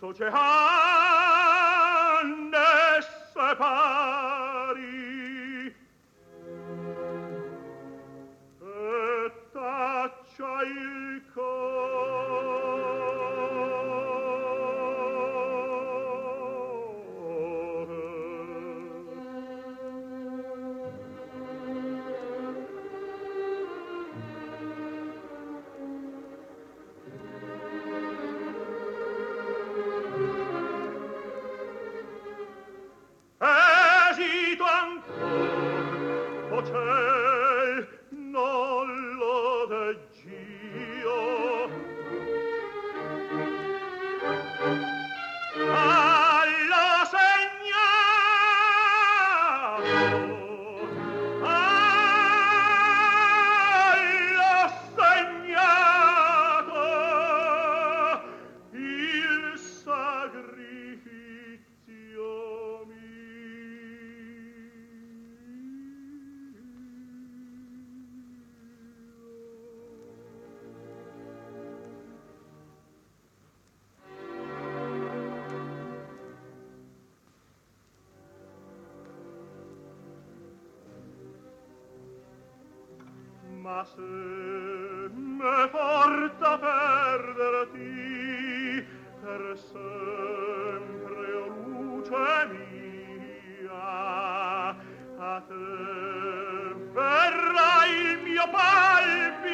手却寒。ma se me porta a perderti per sempre o luce mia a te verrà il mio palpito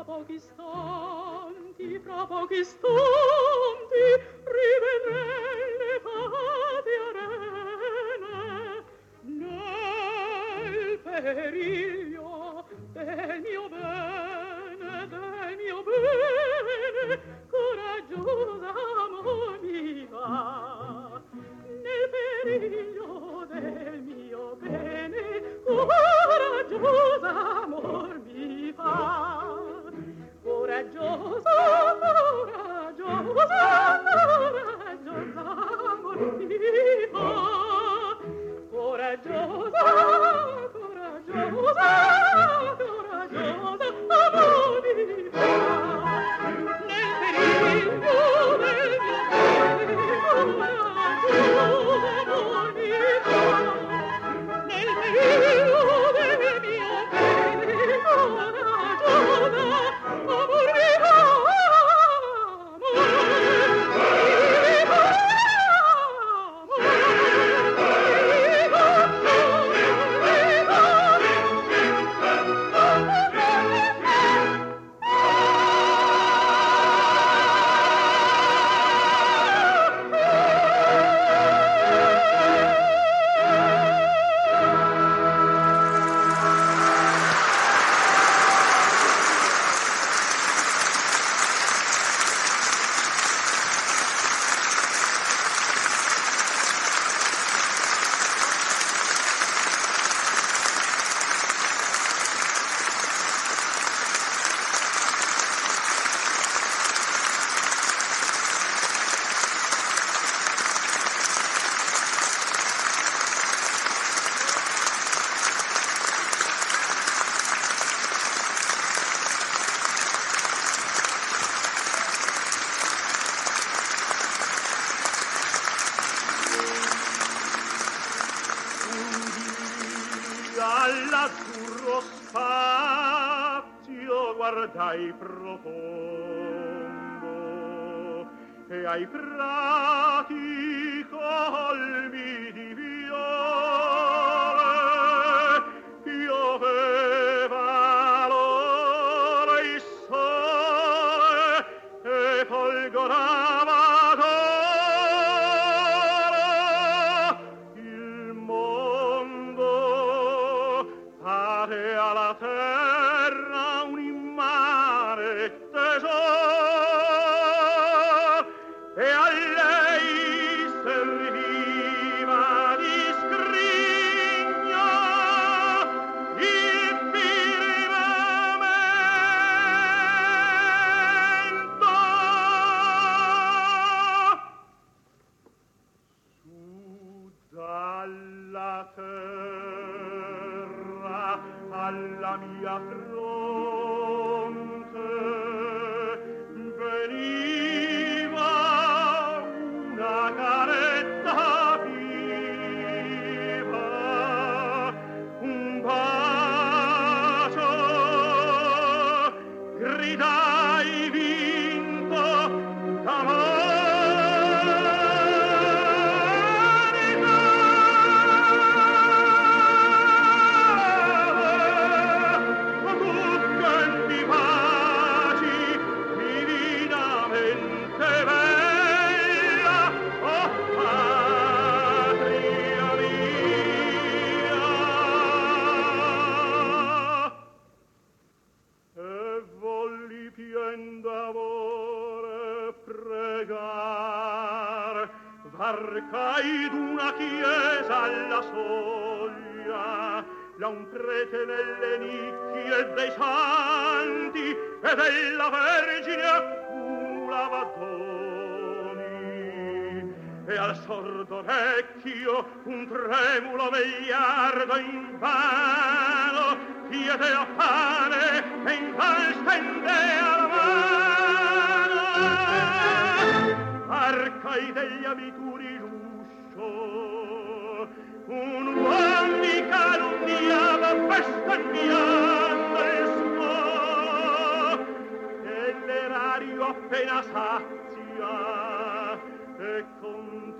fra pochi istanti, fra pochi istanti. ai. Maria un tremulo vegliardo in vano piede a pane e in vano stendea la mano. Arcai degli abituri l'uscio un uomo di calunniava bestemmiando il suo e l'erario appena sazia e con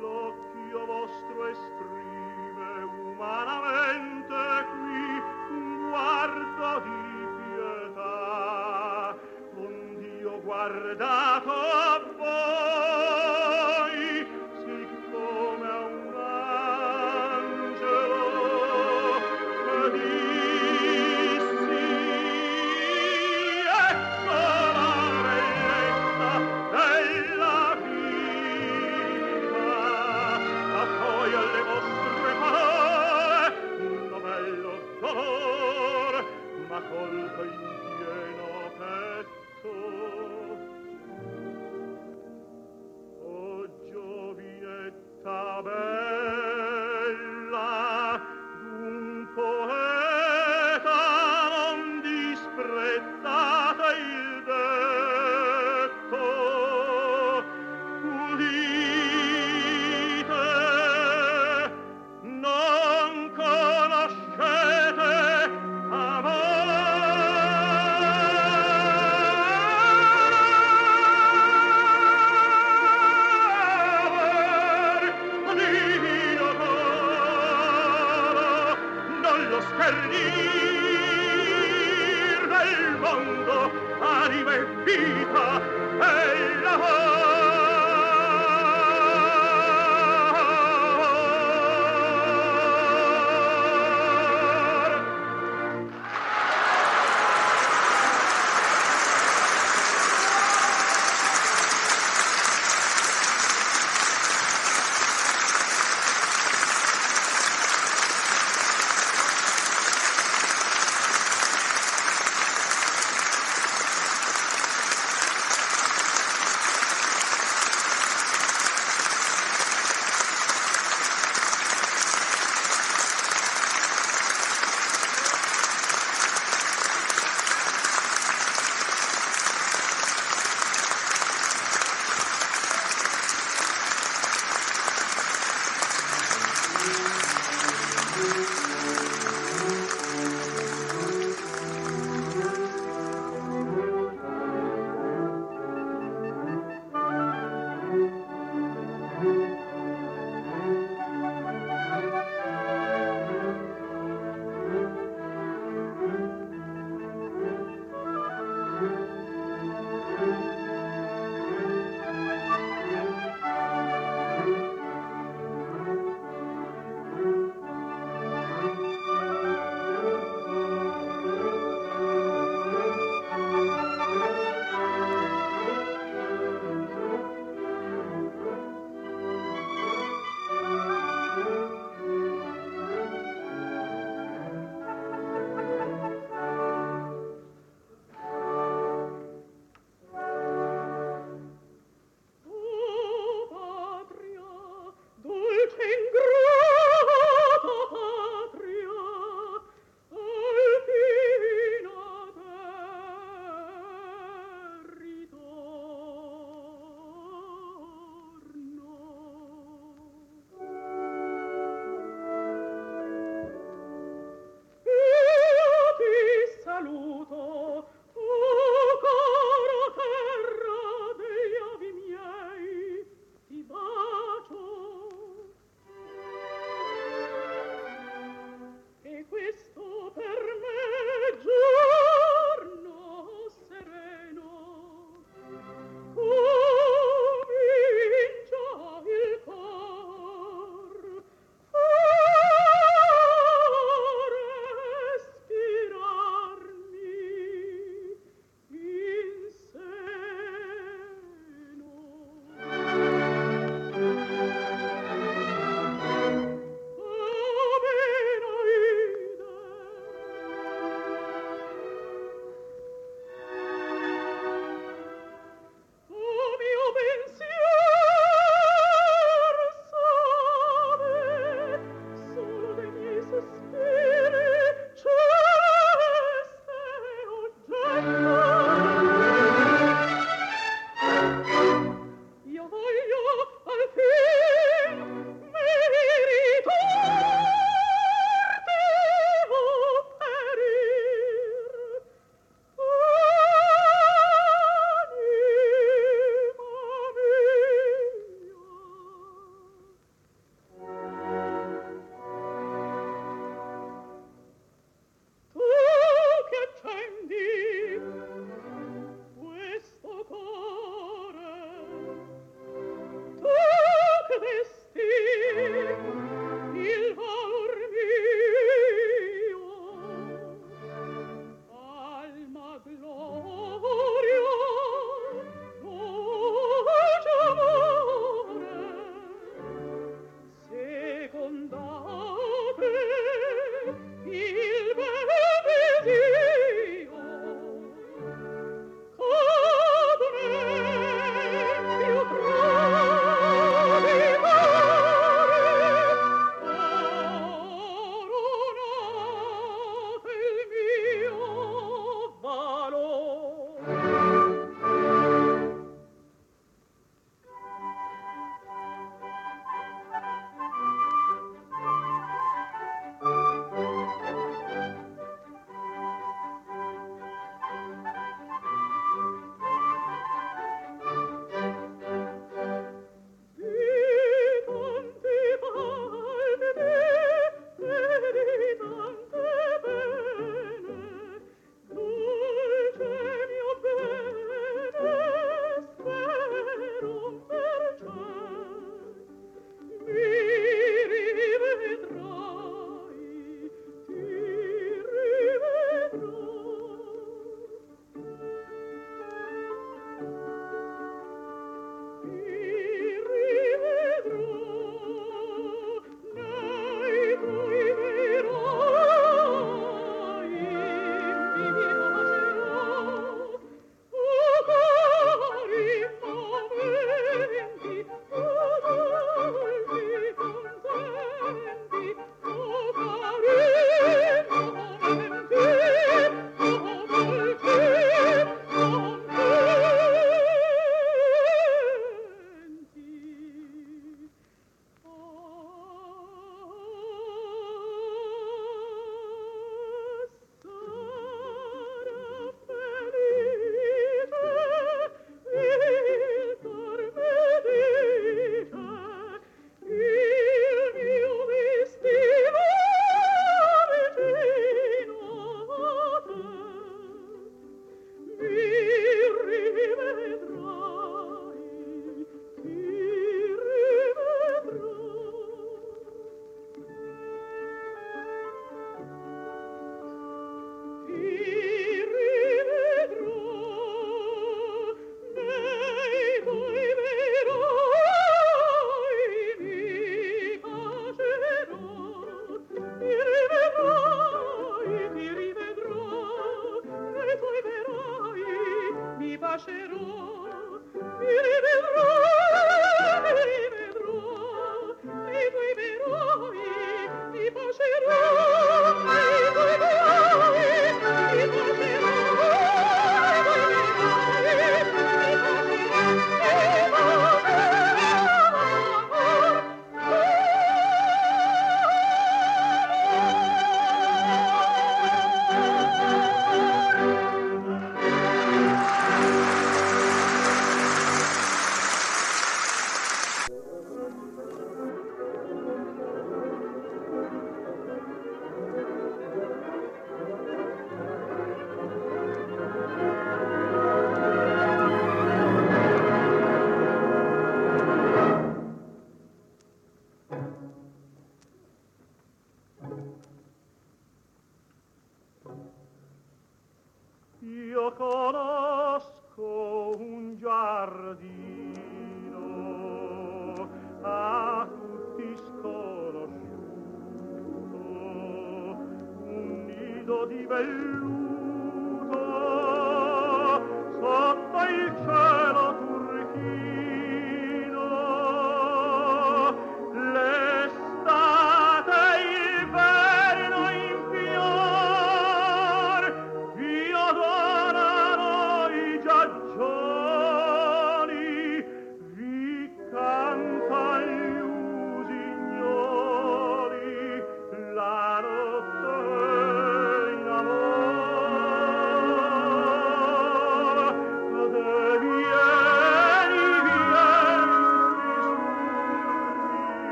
l'occhio vostro esprime umanamente qui un guardo di pietà. Un Dio guardato a voi aber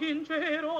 In intero